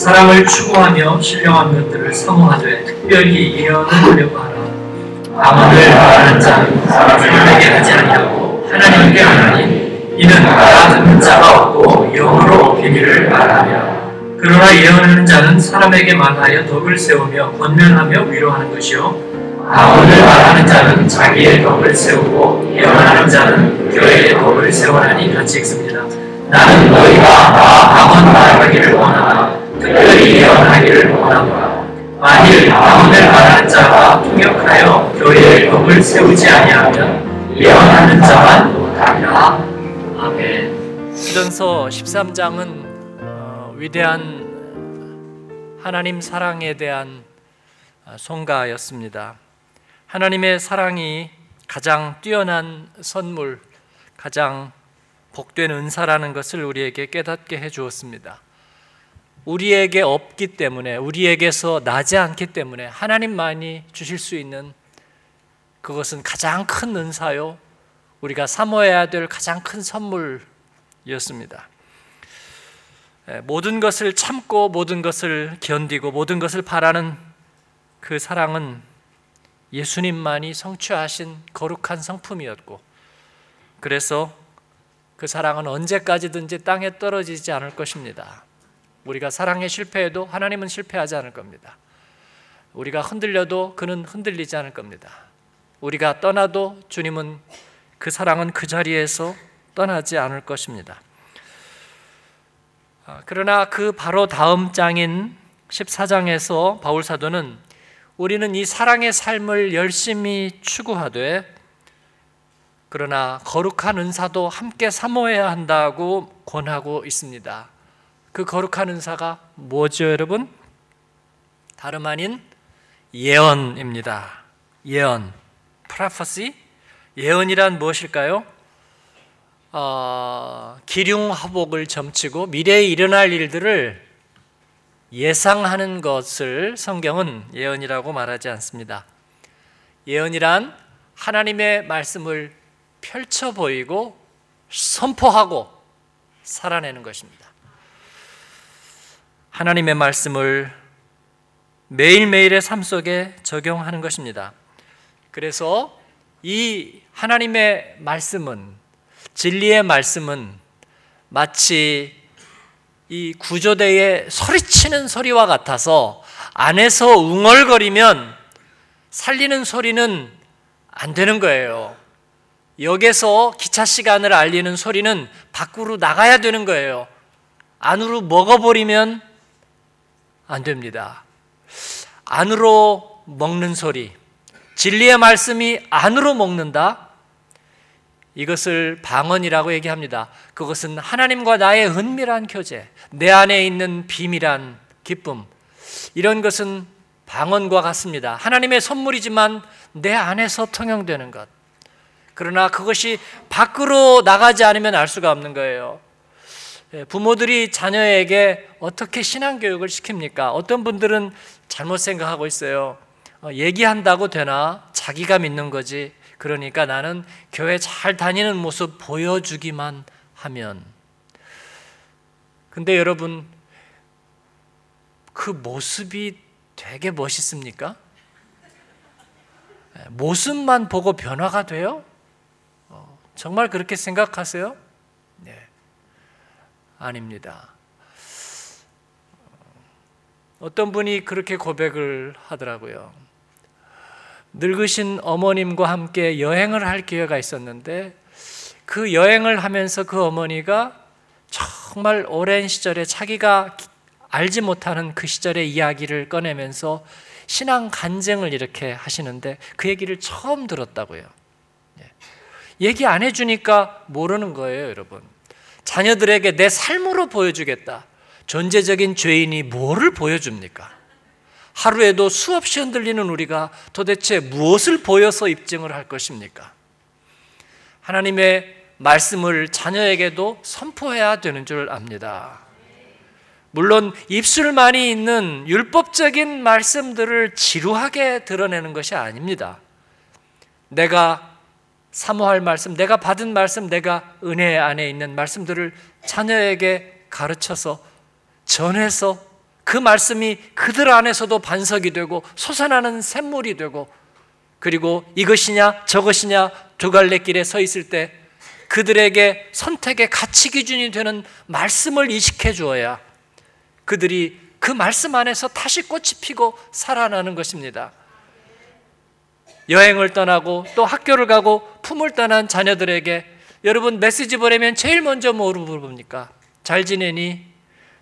사랑을 추구하며 신령한 것들을 사모하되 특별히 예언을 하려고 하라. 방언을 말하는 자는 사람에게 하지 아니하고 하나님께 하나니 이는 나 듣는 자가 없고 영으로 비밀을 말하며 그러나 예언하는 자는 사람에게 말하여 덕을 세우며 권면하며 위로하는 것이요 방언을 말하는 자는 자기의 덕을 세우고 예언하는 자는 교회의 덕을 세우나니 같이 읽습니다. 나는 너희가 나 방언 말하기를 원하나 특별히 예언하기를 원하노라. 만일 방언을 말하는 자가 통역하여 교회의 덕을 세우지 아니하면 예언하는 자만 못하리라. 아멘. 시전서 13장은 어, 위대한 하나님 사랑에 대한 어, 송가였습니다. 하나님의 사랑이 가장 뛰어난 선물, 가장 복된 은사라는 것을 우리에게 깨닫게 해 주었습니다. 우리에게 없기 때문에 우리에게서 나지 않기 때문에 하나님만이 주실 수 있는 그것은 가장 큰 은사요. 우리가 사모해야 될 가장 큰 선물이었습니다. 예, 모든 것을 참고 모든 것을 견디고 모든 것을 바라는 그 사랑은 예수님만이 성취하신 거룩한 성품이었고 그래서 그 사랑은 언제까지든지 땅에 떨어지지 않을 것입니다. 우리가 사랑에 실패해도 하나님은 실패하지 않을 겁니다. 우리가 흔들려도 그는 흔들리지 않을 겁니다. 우리가 떠나도 주님은 그 사랑은 그 자리에서 떠나지 않을 것입니다. 아, 그러나 그 바로 다음 장인 14장에서 바울 사도는 우리는 이 사랑의 삶을 열심히 추구하되 그러나 거룩한 은사도 함께 사모해야 한다고 권하고 있습니다. 그 거룩한 은사가 뭐죠, 여러분? 다름 아닌 예언입니다. 예언, prophecy. 예언이란 무엇일까요? 어, 기륭화복을 점치고 미래에 일어날 일들을 예상하는 것을 성경은 예언이라고 말하지 않습니다. 예언이란 하나님의 말씀을 펼쳐 보이고 선포하고 살아내는 것입니다. 하나님의 말씀을 매일매일의 삶 속에 적용하는 것입니다. 그래서 이 하나님의 말씀은 진리의 말씀은 마치 이 구조대의 소리치는 소리와 같아서 안에서 웅얼거리면 살리는 소리는 안 되는 거예요. 역에서 기차 시간을 알리는 소리는 밖으로 나가야 되는 거예요. 안으로 먹어버리면 안 됩니다. 안으로 먹는 소리, 진리의 말씀이 안으로 먹는다. 이것을 방언이라고 얘기합니다. 그것은 하나님과 나의 은밀한 교제, 내 안에 있는 비밀한 기쁨. 이런 것은 방언과 같습니다. 하나님의 선물이지만 내 안에서 통용되는 것. 그러나 그것이 밖으로 나가지 않으면 알 수가 없는 거예요. 예, 부모들이 자녀에게 어떻게 신앙교육을 시킵니까? 어떤 분들은 잘못 생각하고 있어요. 어, 얘기한다고 되나? 자기가 믿는 거지. 그러니까 나는 교회 잘 다니는 모습 보여주기만 하면. 근데 여러분, 그 모습이 되게 멋있습니까? 예, 모습만 보고 변화가 돼요? 정말 그렇게 생각하세요? 네. 아닙니다. 어떤 분이 그렇게 고백을 하더라고요. 늙으신 어머님과 함께 여행을 할 기회가 있었는데 그 여행을 하면서 그 어머니가 정말 오랜 시절에 자기가 알지 못하는 그 시절의 이야기를 꺼내면서 신앙 간증을 이렇게 하시는데 그 얘기를 처음 들었다고요. 얘기 안 해주니까 모르는 거예요, 여러분. 자녀들에게 내 삶으로 보여주겠다. 존재적인 죄인이 뭐를 보여줍니까? 하루에도 수없이 흔들리는 우리가 도대체 무엇을 보여서 입증을 할 것입니까? 하나님의 말씀을 자녀에게도 선포해야 되는 줄 압니다. 물론 입술만이 있는 율법적인 말씀들을 지루하게 드러내는 것이 아닙니다. 내가 사모할 말씀, 내가 받은 말씀, 내가 은혜 안에 있는 말씀들을 자녀에게 가르쳐서 전해서 그 말씀이 그들 안에서도 반석이 되고 솟아나는 샘물이 되고 그리고 이것이냐 저것이냐 두 갈래 길에 서 있을 때 그들에게 선택의 가치 기준이 되는 말씀을 이식해 주어야 그들이 그 말씀 안에서 다시 꽃이 피고 살아나는 것입니다. 여행을 떠나고 또 학교를 가고 품을 떠난 자녀들에게 여러분 메시지 보내면 제일 먼저 뭐로 물어봅니까? 잘 지내니?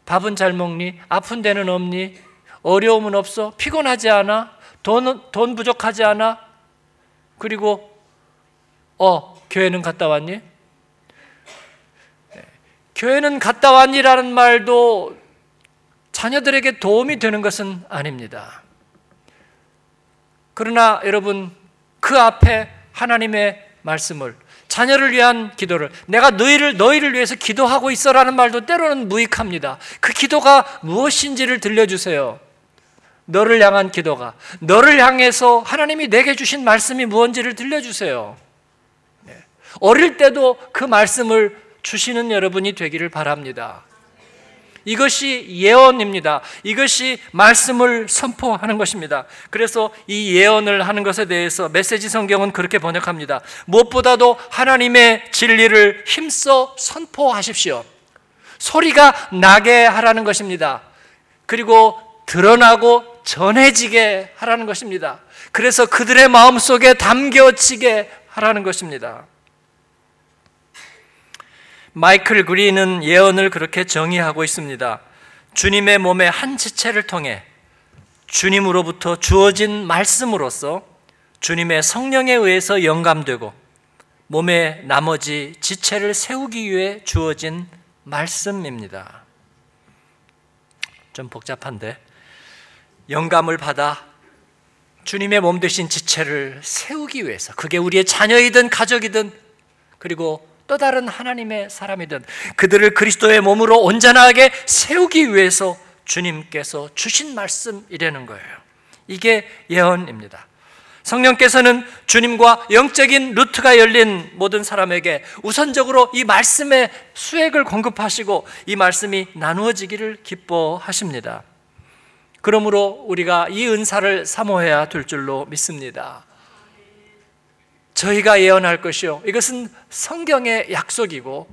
밥은 잘 먹니? 아픈 데는 없니? 어려움은 없어? 피곤하지 않아? 돈, 돈 부족하지 않아? 그리고 어 교회는 갔다 왔니? 네. 교회는 갔다 왔니라는 말도 자녀들에게 도움이 되는 것은 아닙니다. 그러나 여러분 그 앞에 하나님의 말씀을 자녀를 위한 기도를 내가 너희를 너희를 위해서 기도하고 있어라는 말도 때로는 무익합니다. 그 기도가 무엇인지를 들려주세요. 너를 향한 기도가 너를 향해서 하나님이 내게 주신 말씀이 무엇인지를 들려주세요. 네. 어릴 때도 그 말씀을 주시는 여러분이 되기를 바랍니다. 이것이 예언입니다. 이것이 말씀을 선포하는 것입니다. 그래서 이 예언을 하는 것에 대해서 메시지 성경은 그렇게 번역합니다. 무엇보다도 하나님의 진리를 힘써 선포하십시오. 소리가 나게 하라는 것입니다. 그리고 드러나고 전해지게 하라는 것입니다. 그래서 그들의 마음 속에 담겨지게 하라는 것입니다. 마이클 그린은 예언을 그렇게 정의하고 있습니다. 주님의 몸의 한 지체를 통해 주님으로부터 주어진 말씀으로서 주님의 성령에 의해서 영감되고 몸의 나머지 지체를 세우기 위해 주어진 말씀입니다. 좀 복잡한데 영감을 받아 주님의 몸 되신 지체를 세우기 위해서 그게 우리의 자녀이든 가족이든 그리고 또 다른 하나님의 사람이든 그들을 그리스도의 몸으로 온전하게 세우기 위해서 주님께서 주신 말씀이라는 거예요. 이게 예언입니다. 성령께서는 주님과 영적인 루트가 열린 모든 사람에게 우선적으로 이 말씀의 수액을 공급하시고 이 말씀이 나누어지기를 기뻐하십니다. 그러므로 우리가 이 은사를 사모해야 될 줄로 믿습니다. 저희가 예언할 것이요. 이것은 성경의 약속이고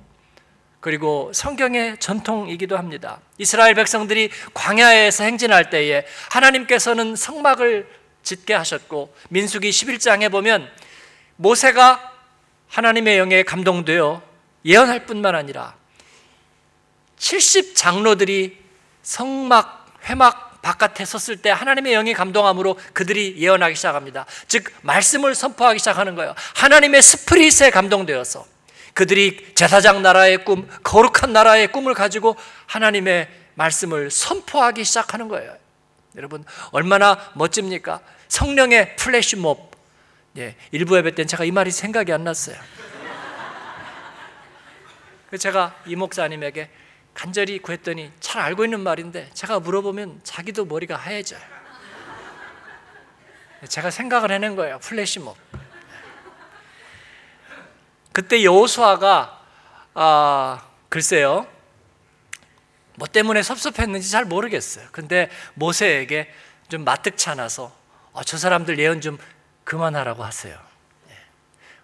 그리고 성경의 전통이기도 합니다. 이스라엘 백성들이 광야에서 행진할 때에 하나님께서는 성막을 짓게 하셨고 민수기 11장에 보면 모세가 하나님의 영에 감동되어 예언할 뿐만 아니라 70 장로들이 성막 회막 바깥에 섰을 때 하나님의 영이 감동함으로 그들이 예언하기 시작합니다. 즉 말씀을 선포하기 시작하는 거예요. 하나님의 스프릿에 감동되어서 그들이 제사장 나라의 꿈, 거룩한 나라의 꿈을 가지고 하나님의 말씀을 선포하기 시작하는 거예요. 여러분 얼마나 멋집니까? 성령의 플래시몹. 예, 일부 예배 때는 제가 이 말이 생각이 안 났어요. 제가 이 목사님에게 간절히 구했더니 잘 알고 있는 말인데 제가 물어보면 자기도 머리가 하얘져요. 제가 생각을 해낸 거예요. 플래시몹. 그때 여호수아가 아, 글쎄요. 뭐 때문에 섭섭했는지 잘 모르겠어요. 근데 모세에게 좀 마뜩찮아서 어, 저 사람들 예언 좀 그만하라고 하세요. 예.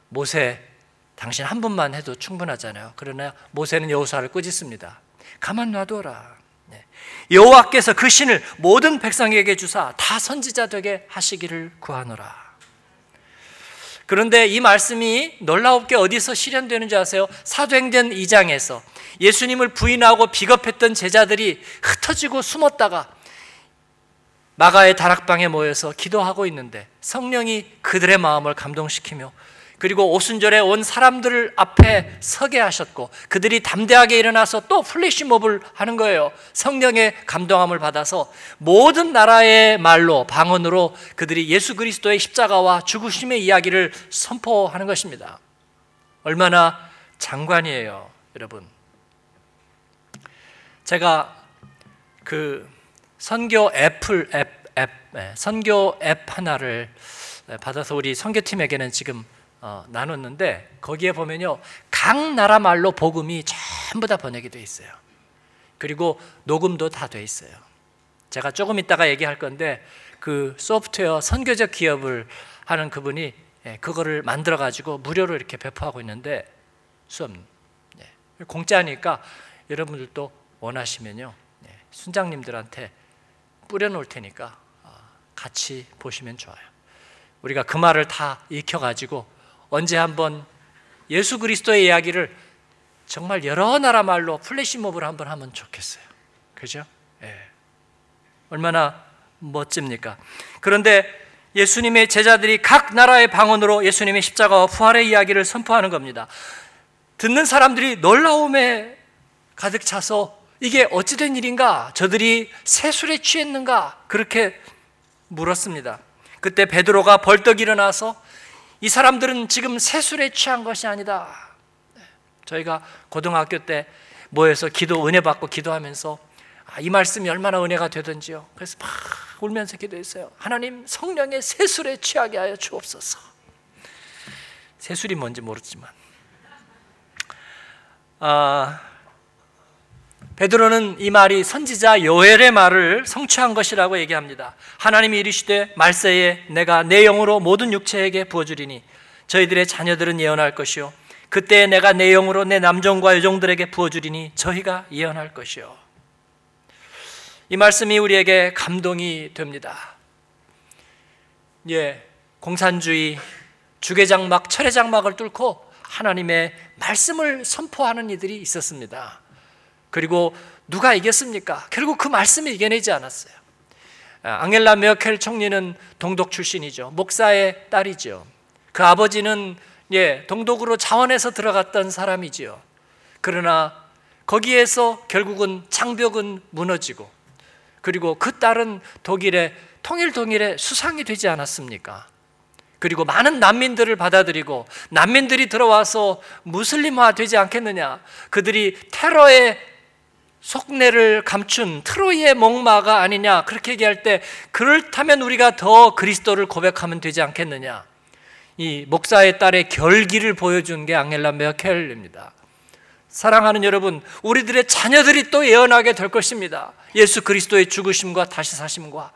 모세 당신 한 분만 해도 충분하잖아요. 그러나 모세는 여호수아를 꾸짖습니다. 가만 놔둬라. 네. 여호와께서 그 신을 모든 백성에게 주사 다 선지자 되게 하시기를 구하노라. 그런데 이 말씀이 놀라웁게 어디서 실현되는지 아세요? 사도행전 2장에서 예수님을 부인하고 비겁했던 제자들이 흩어지고 숨었다가 마가의 다락방에 모여서 기도하고 있는데 성령이 그들의 마음을 감동시키며 그리고 오순절에 온 사람들 앞에 서게 하셨고 그들이 담대하게 일어나서 또 플래시몹을 하는 거예요. 성령의 감동함을 받아서 모든 나라의 말로 방언으로 그들이 예수 그리스도의 십자가와 죽으심의 이야기를 선포하는 것입니다. 얼마나 장관이에요, 여러분. 제가 그 선교 애플 앱, 앱 네, 선교 앱 하나를 받아서 우리 선교팀에게는 지금 어, 나눴는데 거기에 보면요 각 나라 말로 복음이 전부 다 번역이 돼 있어요. 그리고 녹음도 다 돼 있어요. 제가 조금 이따가 얘기할 건데 그 소프트웨어 선교적 기업을 하는 그분이 예, 그거를 만들어 가지고 무료로 이렇게 배포하고 있는데 수업 예, 공짜니까 여러분들도 원하시면요 예, 순장님들한테 뿌려놓을 테니까 아, 같이 보시면 좋아요. 우리가 그 말을 다 익혀 가지고 언제 한번 예수 그리스도의 이야기를 정말 여러 나라 말로 플래시몹을 한번 하면 좋겠어요. 그죠? 예. 얼마나 멋집니까? 그런데 예수님의 제자들이 각 나라의 방언으로 예수님의 십자가와 부활의 이야기를 선포하는 겁니다. 듣는 사람들이 놀라움에 가득 차서 이게 어찌된 일인가? 저들이 새술에 취했는가? 그렇게 물었습니다. 그때 베드로가 벌떡 일어나서 이 사람들은 지금 새술에 취한 것이 아니다. 저희가 고등학교 때 모여서 기도 은혜 받고 기도하면서 아, 이 말씀이 얼마나 은혜가 되든지요. 그래서 막 울면서 기도했어요. 하나님 성령의 새술에 취하게 하여 주옵소서. 새술이 뭔지 모르지만 아, 베드로는 이 말이 선지자 요엘의 말을 성취한 것이라고 얘기합니다. 하나님이 이르시되 말세에 내가 내 영으로 모든 육체에게 부어주리니 저희들의 자녀들은 예언할 것이요 그때 내가 내 영으로 내 남종과 여종들에게 부어주리니 저희가 예언할 것이요. 이 말씀이 우리에게 감동이 됩니다. 예, 공산주의, 주계장막, 철회장막을 뚫고 하나님의 말씀을 선포하는 이들이 있었습니다. 그리고 누가 이겼습니까? 결국 그 말씀이 이겨내지 않았어요. 아, 앙헬라 메어켈 총리는 동독 출신이죠. 목사의 딸이죠. 그 아버지는 예, 동독으로 자원해서 들어갔던 사람이지요. 그러나 거기에서 결국은 장벽은 무너지고 그리고 그 딸은 독일의 통일 동일의 수상이 되지 않았습니까? 그리고 많은 난민들을 받아들이고 난민들이 들어와서 무슬림화 되지 않겠느냐? 그들이 테러의 속내를 감춘 트로이의 목마가 아니냐? 그렇게 얘기할 때 그렇다면 우리가 더 그리스도를 고백하면 되지 않겠느냐? 이 목사의 딸의 결기를 보여준 게 앙헬라 메켈입니다. 사랑하는 여러분, 우리들의 자녀들이 또 예언하게 될 것입니다. 예수 그리스도의 죽으심과 다시 사심과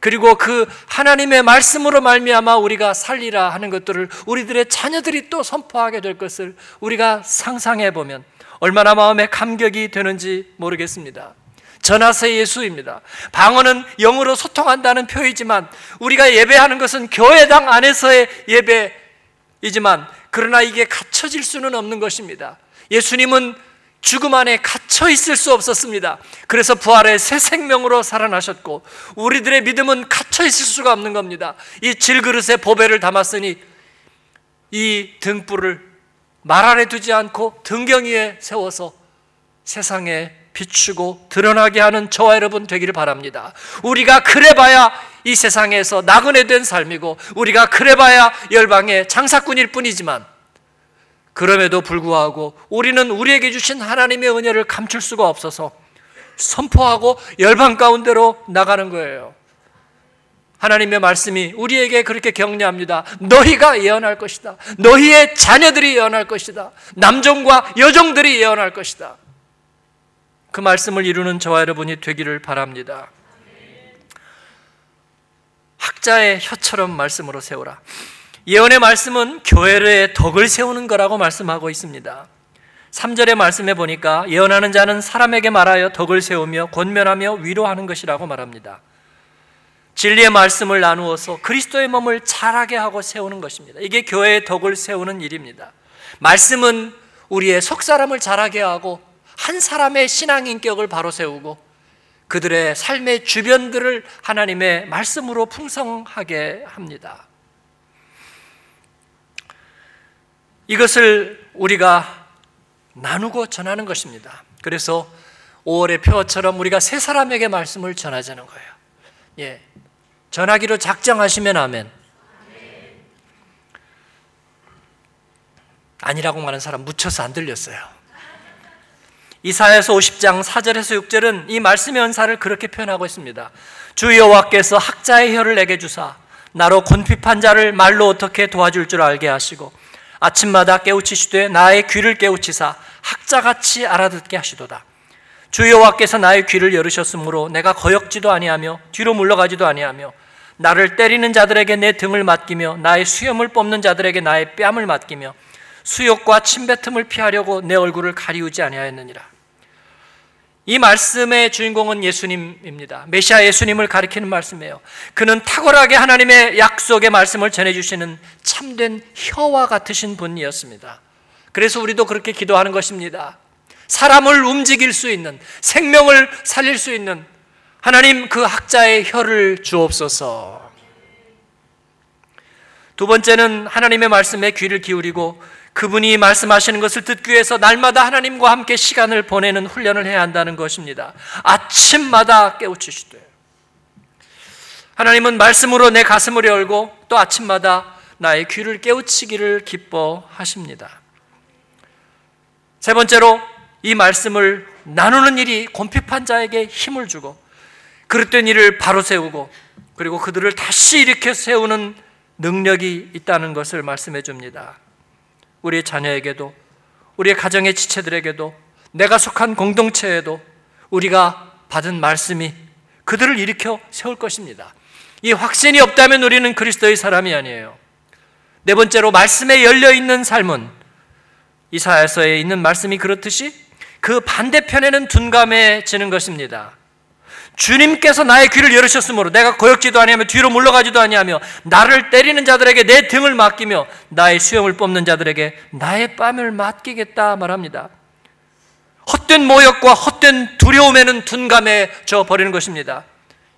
그리고 그 하나님의 말씀으로 말미암아 우리가 살리라 하는 것들을 우리들의 자녀들이 또 선포하게 될 것을 우리가 상상해 보면 얼마나 마음에 감격이 되는지 모르겠습니다. 전하세 예수입니다. 방언은 영으로 소통한다는 표이지만 우리가 예배하는 것은 교회당 안에서의 예배이지만 그러나 이게 갖춰질 수는 없는 것입니다. 예수님은 죽음 안에 갇혀 있을 수 없었습니다. 그래서 부활의 새 생명으로 살아나셨고 우리들의 믿음은 갇혀 있을 수가 없는 겁니다. 이 질그릇에 보배를 담았으니 이 등불을 말 아래 두지 않고 등경 위에 세워서 세상에 비추고 드러나게 하는 저와 여러분 되기를 바랍니다. 우리가 그래봐야 이 세상에서 나그네 된 삶이고 우리가 그래봐야 열방의 장사꾼일 뿐이지만 그럼에도 불구하고 우리는 우리에게 주신 하나님의 은혜를 감출 수가 없어서 선포하고 열방 가운데로 나가는 거예요. 하나님의 말씀이 우리에게 그렇게 격려합니다. 너희가 예언할 것이다. 너희의 자녀들이 예언할 것이다. 남종과 여종들이 예언할 것이다. 그 말씀을 이루는 저와 여러분이 되기를 바랍니다. 학자의 혀처럼 말씀으로 세우라. 예언의 말씀은 교회의 덕을 세우는 거라고 말씀하고 있습니다. 3절의 말씀에 보니까 예언하는 자는 사람에게 말하여 덕을 세우며 권면하며 위로하는 것이라고 말합니다. 진리의 말씀을 나누어서 그리스도의 몸을 자라게 하고 세우는 것입니다. 이게 교회의 덕을 세우는 일입니다. 말씀은 우리의 속사람을 자라게 하고 한 사람의 신앙 인격을 바로 세우고 그들의 삶의 주변들을 하나님의 말씀으로 풍성하게 합니다. 이것을 우리가 나누고 전하는 것입니다. 그래서 5월의 표처럼 우리가 세 사람에게 말씀을 전하자는 거예요. 예. 전하기로 작정하시면 아멘. 아니라고 말하는 사람 묻혀서 안 들렸어요. 이사야서 50장 4절에서 6절은 이 말씀의 은사를 그렇게 표현하고 있습니다. 주 여호와께서 학자의 혀를 내게 주사 나로 곤핍한 자를 말로 어떻게 도와줄 줄 알게 하시고 아침마다 깨우치시되 나의 귀를 깨우치사 학자같이 알아듣게 하시도다. 주 여호와께서 나의 귀를 열으셨으므로 내가 거역지도 아니하며 뒤로 물러가지도 아니하며 나를 때리는 자들에게 내 등을 맡기며 나의 수염을 뽑는 자들에게 나의 뺨을 맡기며 수욕과 침뱉음을 피하려고 내 얼굴을 가리우지 아니하였느니라. 이 말씀의 주인공은 예수님입니다. 메시아 예수님을 가리키는 말씀이에요. 그는 탁월하게 하나님의 약속의 말씀을 전해주시는 참된 혀와 같으신 분이었습니다. 그래서 우리도 그렇게 기도하는 것입니다. 사람을 움직일 수 있는, 생명을 살릴 수 있는 하나님 그 학자의 혀를 주옵소서. 두 번째는 하나님의 말씀에 귀를 기울이고 그분이 말씀하시는 것을 듣기 위해서 날마다 하나님과 함께 시간을 보내는 훈련을 해야 한다는 것입니다. 아침마다 깨우치시되 하나님은 말씀으로 내 가슴을 열고 또 아침마다 나의 귀를 깨우치기를 기뻐하십니다. 세 번째로 이 말씀을 나누는 일이 곤핍한 자에게 힘을 주고 그릇된 일을 바로 세우고 그리고 그들을 다시 일으켜 세우는 능력이 있다는 것을 말씀해 줍니다. 우리의 자녀에게도 우리의 가정의 지체들에게도 내가 속한 공동체에도 우리가 받은 말씀이 그들을 일으켜 세울 것입니다. 이 확신이 없다면 우리는 그리스도의 사람이 아니에요. 네 번째로 말씀에 열려 있는 삶은 이사야서에 있는 말씀이 그렇듯이 그 반대편에는 둔감해지는 것입니다. 주님께서 나의 귀를 열으셨으므로 내가 거역지도 아니하며 뒤로 물러가지도 아니하며 나를 때리는 자들에게 내 등을 맡기며 나의 수염을 뽑는 자들에게 나의 뺨을 맡기겠다 말합니다. 헛된 모욕과 헛된 두려움에는 둔감해져 버리는 것입니다.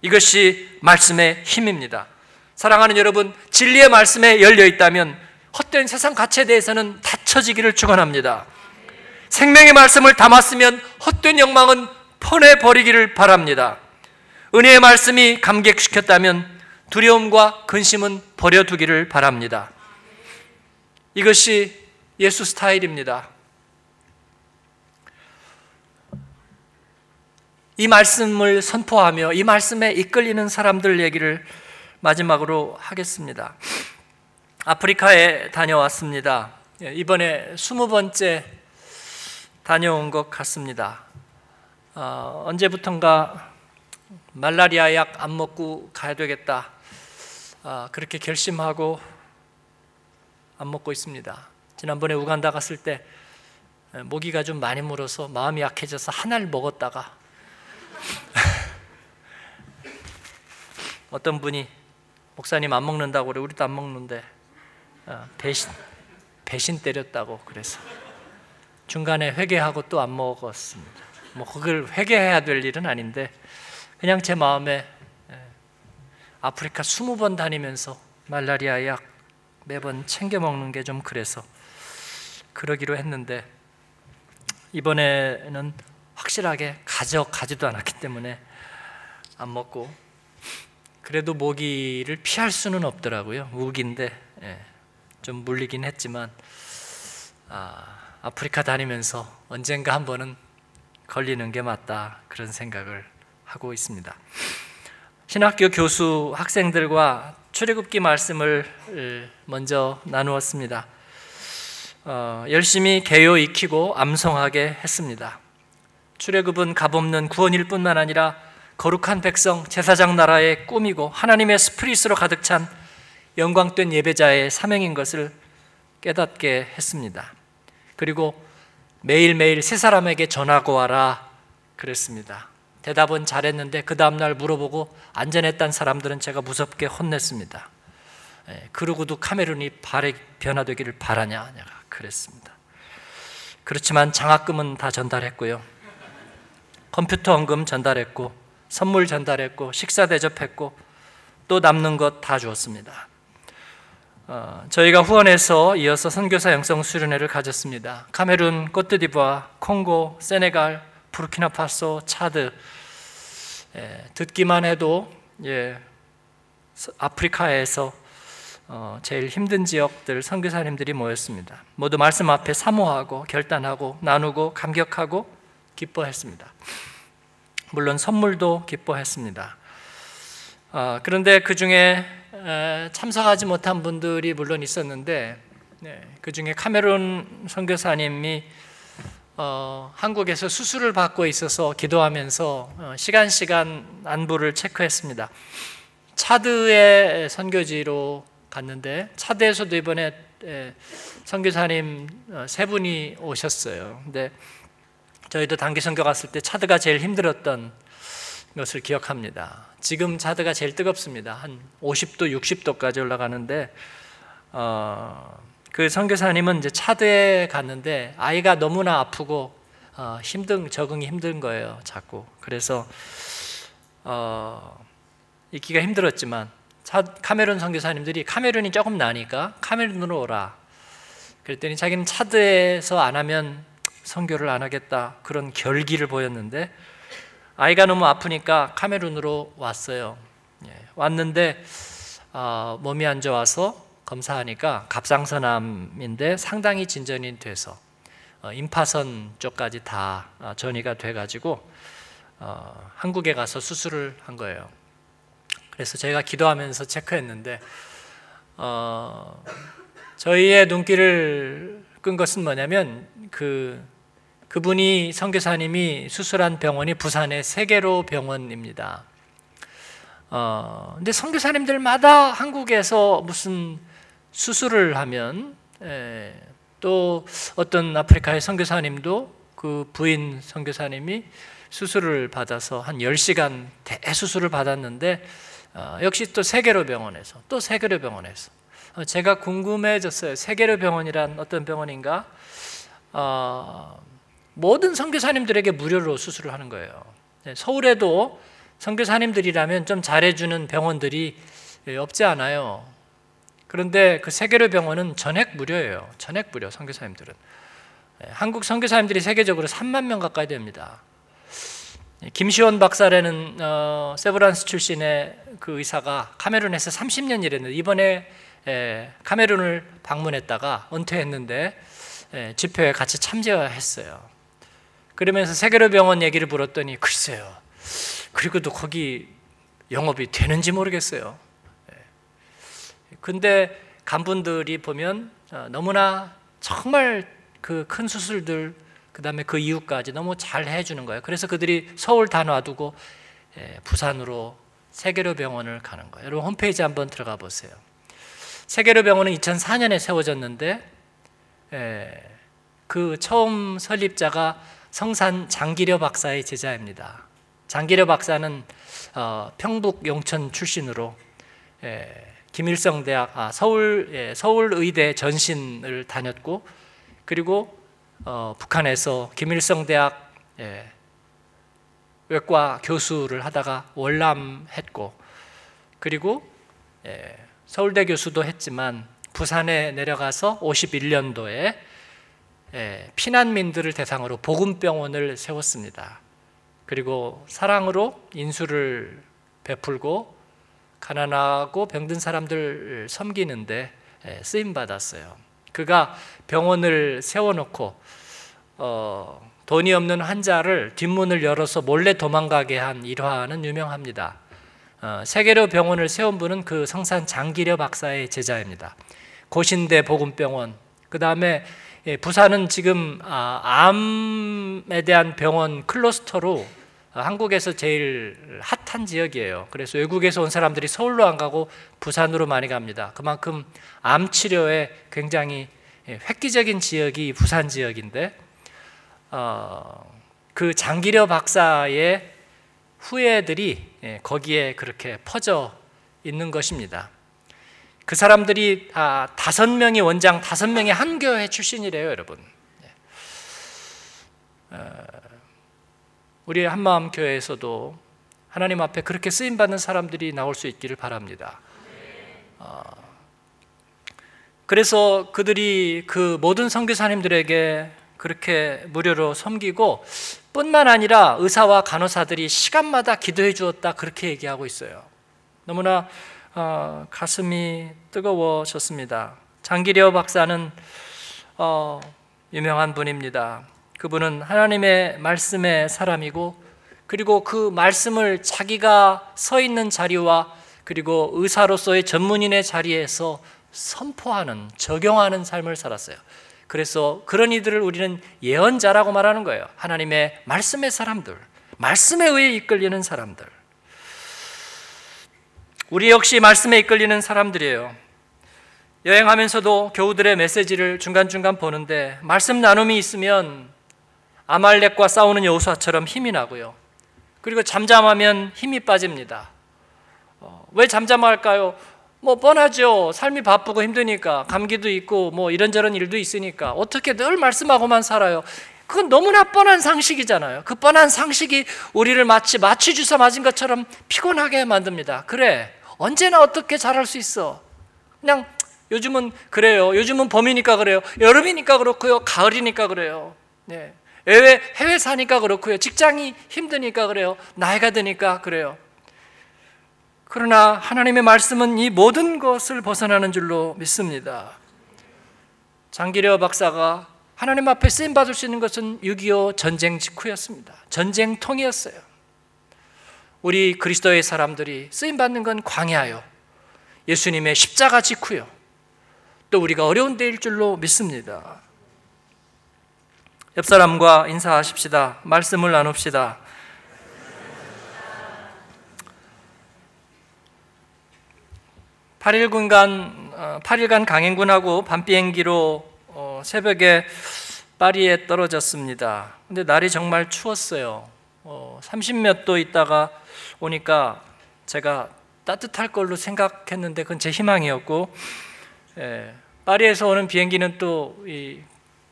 이것이 말씀의 힘입니다. 사랑하는 여러분, 진리의 말씀에 열려 있다면 헛된 세상 가치에 대해서는 닫혀지기를 축원합니다. 생명의 말씀을 담았으면 헛된 욕망은 퍼내 버리기를 바랍니다. 은혜의 말씀이 감격시켰다면 두려움과 근심은 버려두기를 바랍니다. 이것이 예수 스타일입니다. 이 말씀을 선포하며 이 말씀에 이끌리는 사람들 얘기를 마지막으로 하겠습니다. 아프리카에 다녀왔습니다. 이번에 스무 번째 다녀온 것 같습니다. 어, 언제부턴가 말라리아 약 안 먹고 가야 되겠다. 어, 그렇게 결심하고 안 먹고 있습니다. 지난번에 우간다 갔을 때 모기가 좀 많이 물어서 마음이 약해져서 하나를 먹었다가 어떤 분이 목사님 안 먹는다고 그래 우리도 안 먹는데 어, 배신 배신 때렸다고 그래서 중간에 회개하고 또 안 먹었습니다. 뭐 그걸 회개해야 될 일은 아닌데 그냥 제 마음에 예, 아프리카 20번 다니면서 말라리아 약 매번 챙겨 먹는 게 좀 그래서 그러기로 했는데 이번에는 확실하게 가져가지도 않았기 때문에 안 먹고 그래도 모기를 피할 수는 없더라고요. 우기인데 예, 좀 물리긴 했지만 아, 아프리카 다니면서 언젠가 한 번은 걸리는 게 맞다 그런 생각을 하고 있습니다. 신학교 교수 학생들과 출애굽기 말씀을 먼저 나누었습니다. 어, 열심히 개요 익히고 암송하게 했습니다. 출애굽은 값없는 구원일 뿐만 아니라 거룩한 백성 제사장 나라의 꿈이고 하나님의 스프릿으로 가득 찬 영광된 예배자의 사명인 것을 깨닫게 했습니다. 그리고 매일매일 세 사람에게 전하고 와라 그랬습니다. 대답은 잘했는데 그 다음날 물어보고 안전했던 사람들은 제가 무섭게 혼냈습니다. 예, 그러고도 카메룬이 발에 변화되기를 바라냐 내가 그랬습니다. 그렇지만 장학금은 다 전달했고요. 컴퓨터 원금 전달했고 선물 전달했고 식사 대접했고 또 남는 것 다 주었습니다. 어, 저희가 후원해서 이어서 선교사 영성 수련회를 가졌습니다. 카메룬, 코트디부아, 콩고, 세네갈, 부르키나파소, 차드 예, 듣기만 해도 예, 아프리카에서 어, 제일 힘든 지역들 선교사님들이 모였습니다. 모두 말씀 앞에 사모하고 결단하고 나누고 감격하고 기뻐했습니다. 물론 선물도 기뻐했습니다. 어, 그런데 그 중에 참석하지 못한 분들이 물론 있었는데 네, 그 중에 카메론 선교사님이 어, 한국에서 수술을 받고 있어서 기도하면서 어, 시간 시간 안부를 체크했습니다. 차드의 선교지로 갔는데 차드에서도 이번에 에, 선교사님 어, 세 분이 오셨어요. 근데 저희도 단기 선교 갔을 때 차드가 제일 힘들었던 것을 기억합니다. 지금 차드가 제일 뜨겁습니다. 한 50도, 60도까지 올라가는데 어, 그 선교사님은 이제 차드에 갔는데 아이가 너무나 아프고 어, 힘든 적응이 힘든 거예요. 자꾸 그래서 어, 있기가 힘들었지만 차, 카메룬 선교사님들이 카메룬이 조금 나니까 카메룬으로 오라. 그랬더니 자기는 차드에서 안 하면 선교를 안 하겠다 그런 결기를 보였는데 아이가 너무 아프니까 카메룬으로 왔어요. 예, 왔는데 어, 몸이 안 좋아서 검사하니까 갑상선암인데 상당히 진전이 돼서 어, 임파선 쪽까지 다 어, 전이가 돼가지고 어, 한국에 가서 수술을 한 거예요. 그래서 제가 기도하면서 체크했는데 어, 저희의 눈길을 끈 것은 뭐냐면 그 그분이 선교사님이 수술한 병원이 부산의 세계로 병원입니다. 어, 근데 선교사님들마다 한국에서 무슨 수술을 하면 에, 또 어떤 아프리카의 선교사님도 그 부인 선교사님이 수술을 받아서 한 10시간 대수술을 받았는데 어, 역시 또 세계로 병원에서 또 세계로 병원에서 어, 제가 궁금해졌어요. 세계로 병원이란 어떤 병원인가? 어, 모든 선교사님들에게 무료로 수술을 하는 거예요. 네, 서울에도 선교사님들이라면 좀 잘해주는 병원들이 없지 않아요. 그런데 그 세계로 병원은 전액 무료예요. 전액 무료 선교사님들은. 네, 한국 선교사님들이 세계적으로 3만 명 가까이 됩니다. 네, 김시원 박사라는 어, 세브란스 출신의 그 의사가 카메룬에서 30년 일했는데 이번에 에, 카메룬을 방문했다가 은퇴했는데 에, 집회에 같이 참여했어요. 그러면서 세계로 병원 얘기를 물었더니 글쎄요. 그리고도 거기 영업이 되는지 모르겠어요. 근데 간분들이 보면 어, 너무나 정말 그 큰 수술들 그다음에 그 이후까지 너무 잘 해주는 거예요. 그래서 그들이 서울 다 놔두고 예, 부산으로 세계로 병원을 가는 거예요. 여러분 홈페이지 한번 들어가 보세요. 세계로 병원은 2004년에 세워졌는데 예, 그 처음 설립자가 성산 장기려 박사의 제자입니다. 장기려 박사는 어, 평북 용천 출신으로 예, 김일성 대학 아, 서울 예, 서울 의대 전신을 다녔고 그리고 어, 북한에서 김일성 대학 예, 외과 교수를 하다가 월남했고 그리고 예, 서울대 교수도 했지만 부산에 내려가서 51년도에 예, 피난민들을 대상으로 복음병원을 세웠습니다. 그리고 사랑으로 인수를 베풀고 가난하고 병든 사람들 섬기는데 예, 쓰임 받았어요. 그가 병원을 세워놓고 어, 돈이 없는 환자를 뒷문을 열어서 몰래 도망가게 한 일화는 유명합니다. 어, 세계로 병원을 세운 분은 그 성산 장기려 박사의 제자입니다. 고신대 복음병원, 그 다음에 예, 부산은 지금 아, 암에 대한 병원 클러스터로 한국에서 제일 핫한 지역이에요. 그래서 외국에서 온 사람들이 서울로 안 가고 부산으로 많이 갑니다. 그만큼 암 치료에 굉장히 예, 획기적인 지역이 부산 지역인데 어, 그 장기려 박사의 후예들이 예, 거기에 그렇게 퍼져 있는 것입니다. 그 사람들이 다 다섯 명이 원장, 다섯 명이 한 교회 출신이래요, 여러분. 예. 어, 우리 한마음 교회에서도 하나님 앞에 그렇게 쓰임 받는 사람들이 나올 수 있기를 바랍니다. 어, 그래서 그들이 그 모든 선교사님들에게 그렇게 무료로 섬기고 뿐만 아니라 의사와 간호사들이 시간마다 기도해 주었다 그렇게 얘기하고 있어요. 너무나 어, 가슴이 뜨거워졌습니다. 장기려 박사는 어, 유명한 분입니다. 그분은 하나님의 말씀의 사람이고 그리고 그 말씀을 자기가 서 있는 자리와 그리고 의사로서의 전문인의 자리에서 선포하는 적용하는 삶을 살았어요. 그래서 그런 이들을 우리는 예언자라고 말하는 거예요. 하나님의 말씀의 사람들, 말씀에 의해 이끌리는 사람들. 우리 역시 말씀에 이끌리는 사람들이에요. 여행하면서도 교우들의 메시지를 중간중간 보는데 말씀 나눔이 있으면 아말렉과 싸우는 여호수아처럼 힘이 나고요. 그리고 잠잠하면 힘이 빠집니다. 어, 왜 잠잠할까요? 뭐 뻔하죠. 삶이 바쁘고 힘드니까 감기도 있고 뭐 이런저런 일도 있으니까 어떻게 늘 말씀하고만 살아요. 그건 너무나 뻔한 상식이잖아요. 그 뻔한 상식이 우리를 마치 마취 주사 맞은 것처럼 피곤하게 만듭니다. 그래. 언제나 어떻게 잘할 수 있어? 그냥 요즘은 그래요. 요즘은 봄이니까 그래요. 여름이니까 그렇고요. 가을이니까 그래요. 네. 해외, 해외 사니까 그렇고요. 직장이 힘드니까 그래요. 나이가 드니까 그래요. 그러나 하나님의 말씀은 이 모든 것을 벗어나는 줄로 믿습니다. 장기려 박사가 하나님 앞에 쓰임 받을 수 있는 것은 6.25 전쟁 직후였습니다. 전쟁통이었어요. 우리 그리스도의 사람들이 쓰임 받는 건 광야요. 예수님의 십자가 직후요. 또 우리가 어려운 때일 줄로 믿습니다. 옆 사람과 인사하십시다. 말씀을 나눕시다. (8일간간) 8일간 강행군하고 밤 비행기로 어, 새벽에 파리에 떨어졌습니다. 근데 날이 정말 추웠어요. 어, 30몇 도 있다가 오니까 제가 따뜻할 걸로 생각했는데 그건 제 희망이었고 예, 파리에서 오는 비행기는 또이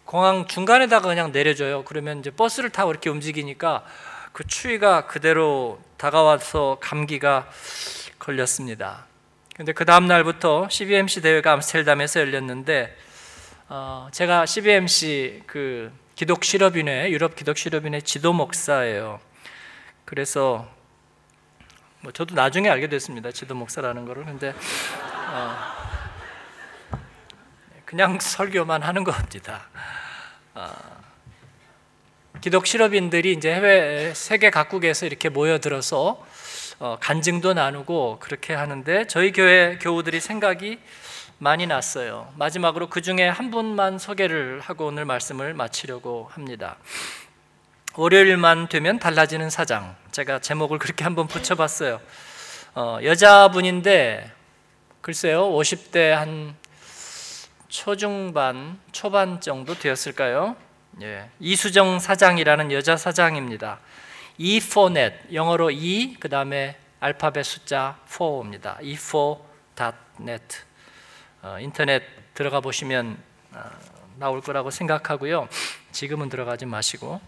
공항 중간에다가 그냥 내려줘요. 그러면 이제 버스를 타고 이렇게 움직이니까 그 추위가 그대로 다가와서 감기가 걸렸습니다. 근데 그 다음 날부터 CBMC 대회가 암스테르담에서 열렸는데 어, 제가 CBMC 그 기독 실업인회 유럽 기독 실업인회 지도 목사예요. 그래서 뭐 저도 나중에 알게 됐습니다. 지도 목사라는 거를. 근데 어, 그냥 설교만 하는 겁니다. 어, 기독 실업인들이 이제 해외 세계 각국에서 이렇게 모여들어서 어, 간증도 나누고 그렇게 하는데 저희 교회 교우들이 생각이 많이 났어요. 마지막으로 그 중에 한 분만 소개를 하고 오늘 말씀을 마치려고 합니다. 월요일만 되면 달라지는 사장. 제가 제목을 그렇게 한번 붙여봤어요. 어, 여자분인데 글쎄요, 50대 한 초중반, 초반 정도 되었을까요? 예, 이수정 사장이라는 여자 사장입니다. e4net 영어로 e 그 다음에 알파벳 숫자 4입니다. e4.net 어, 인터넷 들어가 보시면 어, 나올 거라고 생각하고요. 지금은 들어가지 마시고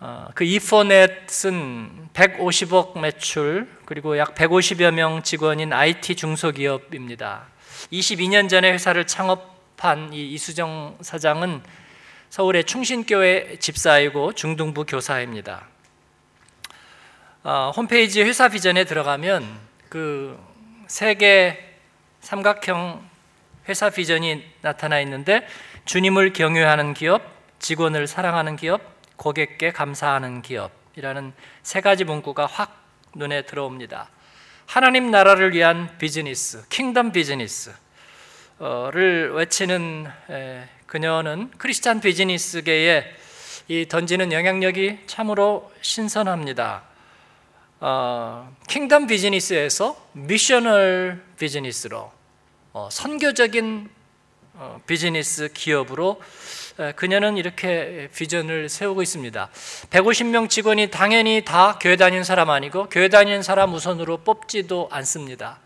어, 그 이포넷은 150억 매출 그리고 약 150여 명 직원인 IT 중소기업입니다. 22년 전에 회사를 창업한 이 이수정 사장은 서울의 충신교회 집사이고 중등부 교사입니다. 어, 홈페이지 회사 비전에 들어가면 그 세계 삼각형 회사 비전이 나타나 있는데 주님을 경외하는 기업, 직원을 사랑하는 기업, 고객께 감사하는 기업이라는 세 가지 문구가 확 눈에 들어옵니다. 하나님 나라를 위한 비즈니스, 킹덤 비즈니스를 외치는 그녀는 크리스찬 비즈니스계에 이 던지는 영향력이 참으로 신선합니다. 어, kingdom business에서 missional business로 어, 선교적인 어, 비즈니스 기업으로 그녀는 이렇게 비전을 세우고 있습니다. 150명 직원이 당연히 다 교회 다니는 사람 아니고 교회 다니는 사람 우선으로 뽑지도 않습니다.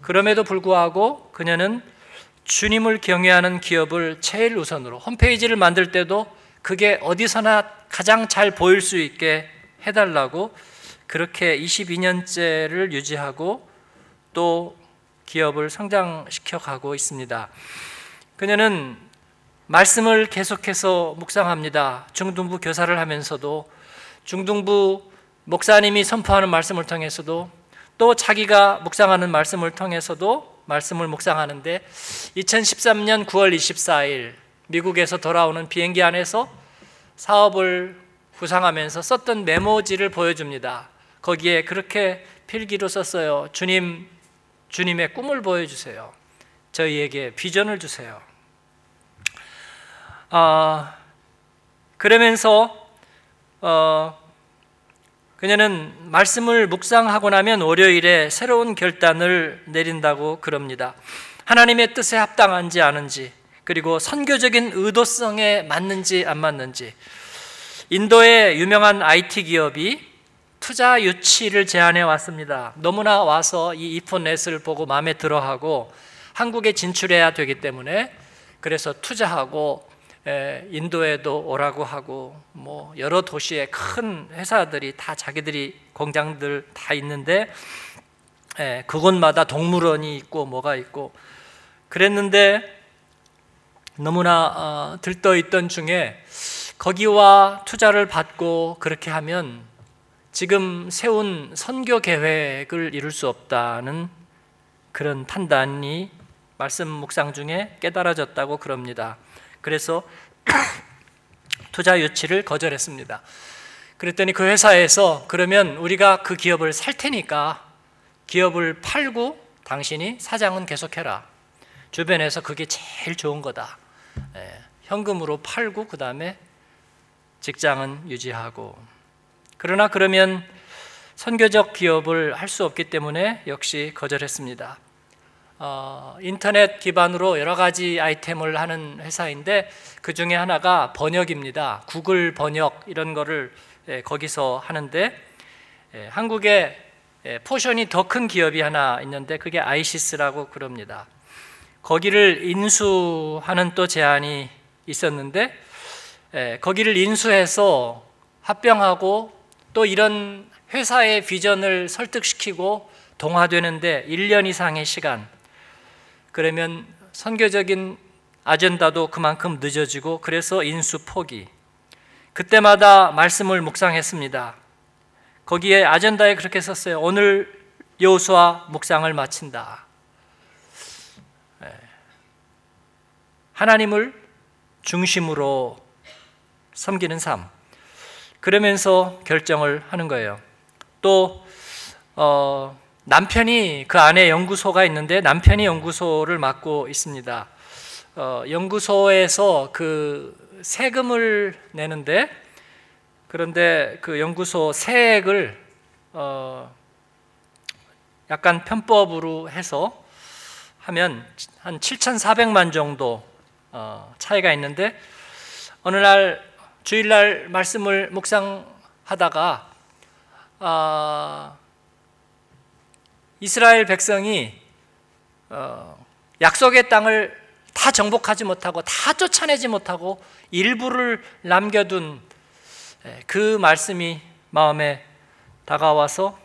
그럼에도 불구하고 그녀는 주님을 경외하는 기업을 제일 우선으로 홈페이지를 만들 때도 그게 어디서나 가장 잘 보일 수 있게 해달라고 그렇게 22년째를 유지하고 또 기업을 성장시켜 가고 있습니다. 그녀는 말씀을 계속해서 묵상합니다. 중등부 교사를 하면서도 중등부 목사님이 선포하는 말씀을 통해서도 또 자기가 묵상하는 말씀을 통해서도 말씀을 묵상하는데 2013년 9월 24일 미국에서 돌아오는 비행기 안에서 사업을 구상하면서 썼던 메모지를 보여줍니다. 거기에 그렇게 필기로 썼어요. 주님, 주님의 꿈을 보여주세요. 저희에게 비전을 주세요. 어, 그러면서 어, 그녀는 말씀을 묵상하고 나면 월요일에 새로운 결단을 내린다고 그럽니다. 하나님의 뜻에 합당한지 아는지, 그리고 선교적인 의도성에 맞는지 안 맞는지. 인도의 유명한 IT 기업이 투자 유치를 제안해 왔습니다. 너무나 와서 이 이포넷을 보고 마음에 들어하고 한국에 진출해야 되기 때문에 그래서 투자하고 인도에도 오라고 하고 뭐 여러 도시에 큰 회사들이 다 자기들이 공장들 다 있는데 그곳마다 동물원이 있고 뭐가 있고 그랬는데 너무나 어, 들떠 있던 중에 거기와 투자를 받고 그렇게 하면 지금 세운 선교 계획을 이룰 수 없다는 그런 판단이 말씀 묵상 중에 깨달아졌다고 그럽니다. 그래서 투자 유치를 거절했습니다. 그랬더니 그 회사에서 그러면 우리가 그 기업을 살 테니까 기업을 팔고 당신이 사장은 계속해라. 주변에서 그게 제일 좋은 거다. 예, 현금으로 팔고 그 다음에 직장은 유지하고. 그러나 그러면 선교적 기업을 할 수 없기 때문에 역시 거절했습니다. 어, 인터넷 기반으로 여러 가지 아이템을 하는 회사인데 그 중에 하나가 번역입니다. 구글 번역 이런 거를 예, 거기서 하는데 예, 한국에 예, 포션이 더 큰 기업이 하나 있는데 그게 아이시스라고 그럽니다. 거기를 인수하는 또 제안이 있었는데 예, 거기를 인수해서 합병하고 또 이런 회사의 비전을 설득시키고 동화되는데 1년 이상의 시간 그러면 선교적인 아젠다도 그만큼 늦어지고 그래서 인수 포기. 그때마다 말씀을 묵상했습니다. 거기에 아젠다에 그렇게 썼어요. 오늘 여호수아 묵상을 마친다. 네. 하나님을 중심으로 섬기는 삶. 그러면서 결정을 하는 거예요. 또 어, 남편이 그 안에 연구소가 있는데 남편이 연구소를 맡고 있습니다. 어, 연구소에서 그 세금을 내는데 그런데 그 연구소 세액을 어, 약간 편법으로 해서 하면 한 7,400만 정도 어, 차이가 있는데 어느 날 주일날 말씀을 묵상하다가 아, 이스라엘 백성이 어, 약속의 땅을 다 정복하지 못하고 다 쫓아내지 못하고 일부를 남겨둔 그 말씀이 마음에 다가와서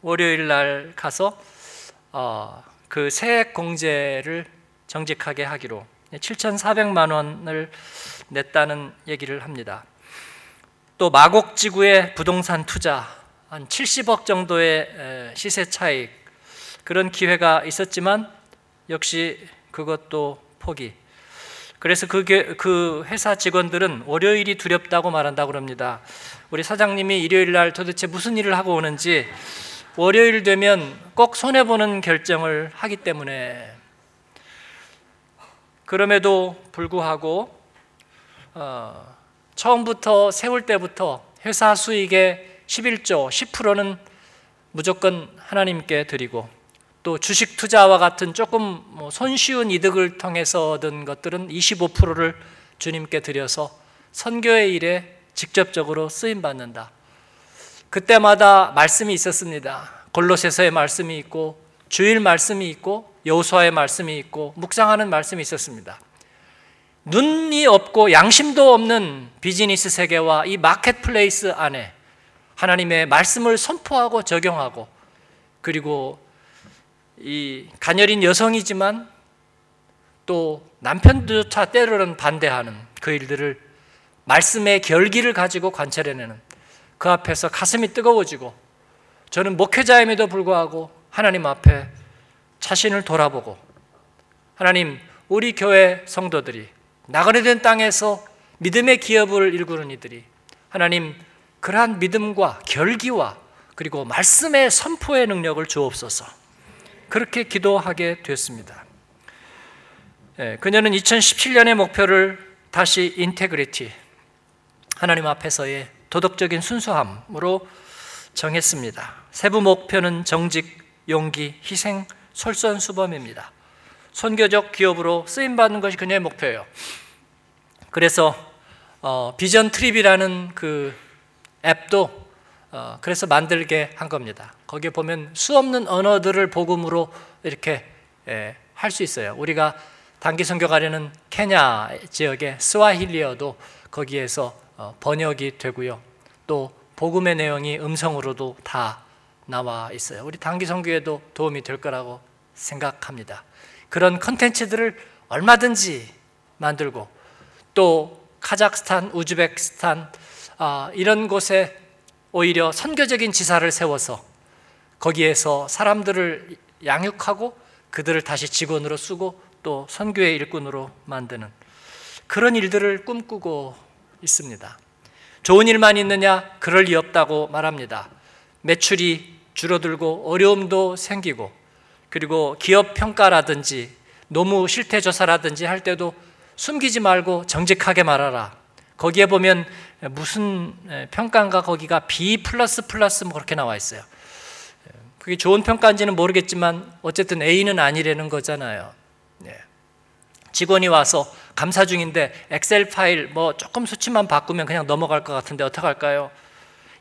월요일 날 가서 어, 그 세액 공제를 정직하게 하기로 7,400만 원을 냈다는 얘기를 합니다. 또 마곡 지구의 부동산 투자 한 70억 정도의 시세 차익 그런 기회가 있었지만 역시 그것도 포기. 그래서 그게 그 회사 직원들은 월요일이 두렵다고 말한다고 그럽니다. 우리 사장님이 일요일 날 도대체 무슨 일을 하고 오는지 월요일 되면 꼭 손해 보는 결정을 하기 때문에 그럼에도 불구하고 어, 처음부터 세울 때부터 회사 수익의 11조 10%는 무조건 하나님께 드리고 또 주식 투자와 같은 조금 뭐 손쉬운 이득을 통해서 얻은 것들은 25%를 주님께 드려서 선교의 일에 직접적으로 쓰임 받는다. 그때마다 말씀이 있었습니다. 골로새서의 말씀이 있고 주일 말씀이 있고 여호수아의 말씀이 있고 묵상하는 말씀이 있었습니다. 눈이 없고 양심도 없는 비즈니스 세계와 이 마켓플레이스 안에 하나님의 말씀을 선포하고 적용하고 그리고 이 가녀린 여성이지만 또 남편조차 때로는 반대하는 그 일들을 말씀의 결기를 가지고 관찰해내는 그 앞에서 가슴이 뜨거워지고 저는 목회자임에도 불구하고 하나님 앞에 자신을 돌아보고 하나님 우리 교회 성도들이 나그네 된 땅에서 믿음의 기업을 일구는 이들이 하나님 그러한 믿음과 결기와 그리고 말씀의 선포의 능력을 주옵소서. 그렇게 기도하게 됐습니다. 예, 그녀는 2017년의 목표를 다시 인테그리티 하나님 앞에서의 도덕적인 순수함으로 정했습니다. 세부 목표는 정직, 용기, 희생, 솔선수범입니다. 선교적 기업으로 쓰임 받는 것이 그녀의 목표예요. 그래서 어, 비전 트립이라는 그 앱도 어, 그래서 만들게 한 겁니다. 거기에 보면 수 없는 언어들을 복음으로 이렇게 예, 할수 있어요. 우리가 단기 선교 가려는 케냐 지역의 스와힐리어도 거기에서 어, 번역이 되고요. 또 복음의 내용이 음성으로도 다 나와 있어요. 우리 단기 선교에도 도움이 될 거라고 생각합니다. 그런 컨텐츠들을 얼마든지 만들고 또 카자흐스탄, 우즈베키스탄 아, 이런 곳에 오히려 선교적인 지사를 세워서 거기에서 사람들을 양육하고 그들을 다시 직원으로 쓰고 또 선교의 일꾼으로 만드는 그런 일들을 꿈꾸고 있습니다. 좋은 일만 있느냐? 그럴 리 없다고 말합니다. 매출이 줄어들고 어려움도 생기고 그리고 기업 평가라든지 노무 실태 조사라든지 할 때도 숨기지 말고 정직하게 말하라. 거기에 보면 무슨 평가인가 거기가 B 플러스 플러스 뭐 그렇게 나와 있어요. 그게 좋은 평가인지는 모르겠지만 어쨌든 A는 아니라는 거잖아요. 네. 직원이 와서 감사 중인데 엑셀 파일 뭐 조금 수치만 바꾸면 그냥 넘어갈 것 같은데 어떡할까요?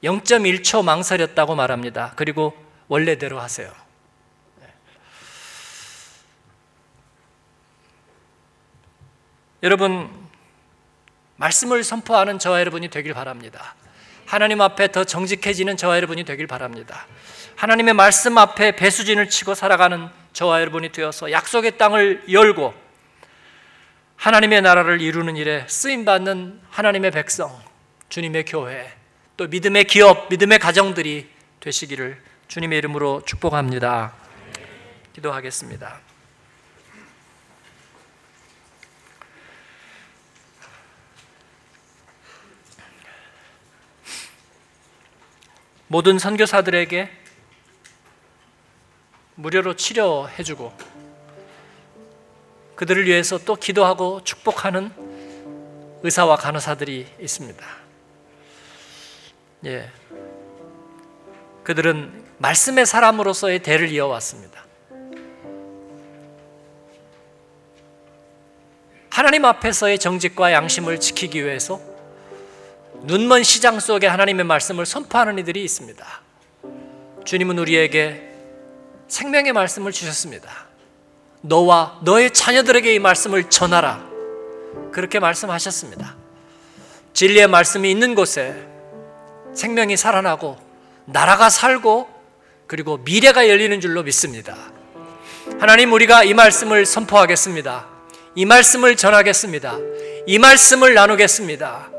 0.1초 망설였다고 말합니다. 그리고 원래대로 하세요. 네. 여러분 말씀을 선포하는 저와 여러분이 되길 바랍니다. 하나님 앞에 더 정직해지는 저와 여러분이 되길 바랍니다. 하나님의 말씀 앞에 배수진을 치고 살아가는 저와 여러분이 되어서 약속의 땅을 열고 하나님의 나라를 이루는 일에 쓰임 받는 하나님의 백성, 주님의 교회, 또 믿음의 기업, 믿음의 가정들이 되시기를 주님의 이름으로 축복합니다. 기도하겠습니다. 모든 선교사들에게 무료로 치료해주고 그들을 위해서 또 기도하고 축복하는 의사와 간호사들이 있습니다. 예. 그들은 말씀의 사람으로서의 대를 이어왔습니다. 하나님 앞에서의 정직과 양심을 지키기 위해서 눈먼 시장 속에 하나님의 말씀을 선포하는 이들이 있습니다. 주님은 우리에게 생명의 말씀을 주셨습니다. 너와 너의 자녀들에게 이 말씀을 전하라. 그렇게 말씀하셨습니다. 진리의 말씀이 있는 곳에 생명이 살아나고 나라가 살고 그리고 미래가 열리는 줄로 믿습니다. 하나님 우리가 이 말씀을 선포하겠습니다. 이 말씀을 전하겠습니다. 이 말씀을 나누겠습니다.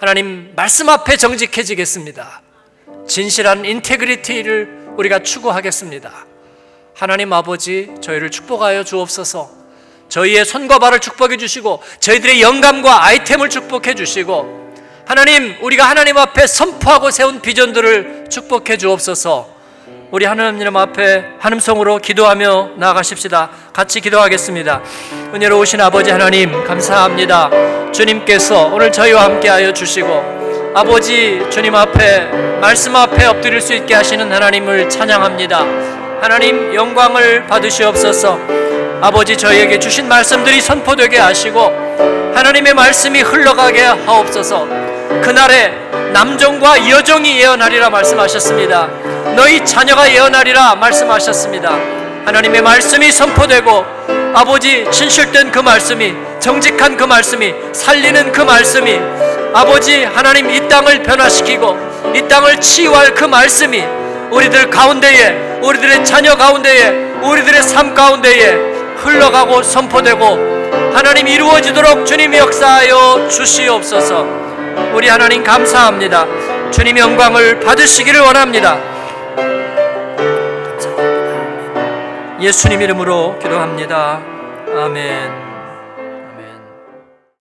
하나님 말씀 앞에 정직해지겠습니다. 진실한 인테그리티를 우리가 추구하겠습니다. 하나님 아버지 저희를 축복하여 주옵소서. 저희의 손과 발을 축복해 주시고 저희들의 영감과 아이템을 축복해 주시고 하나님 우리가 하나님 앞에 선포하고 세운 비전들을 축복해 주옵소서. 우리 하나님 앞에 한음성으로 기도하며 나아가십시다. 같이 기도하겠습니다. 은혜로우신 아버지 하나님 감사합니다. 주님께서 오늘 저희와 함께하여 주시고 아버지 주님 앞에 말씀 앞에 엎드릴 수 있게 하시는 하나님을 찬양합니다. 하나님 영광을 받으시옵소서. 아버지 저희에게 주신 말씀들이 선포되게 하시고 하나님의 말씀이 흘러가게 하옵소서. 그날에 남종과 여종이 예언하리라 말씀하셨습니다. 너희 자녀가 예언하리라 말씀하셨습니다. 하나님의 말씀이 선포되고 아버지 진실된 그 말씀이 정직한 그 말씀이 살리는 그 말씀이 아버지 하나님 이 땅을 변화시키고 이 땅을 치유할 그 말씀이 우리들 가운데에 우리들의 자녀 가운데에 우리들의 삶 가운데에 흘러가고 선포되고 하나님 이루어지도록 주님 역사하여 주시옵소서. 우리 하나님 감사합니다. 주님 영광을 받으시기를 원합니다. 예수님 이름으로 기도합니다. 아멘.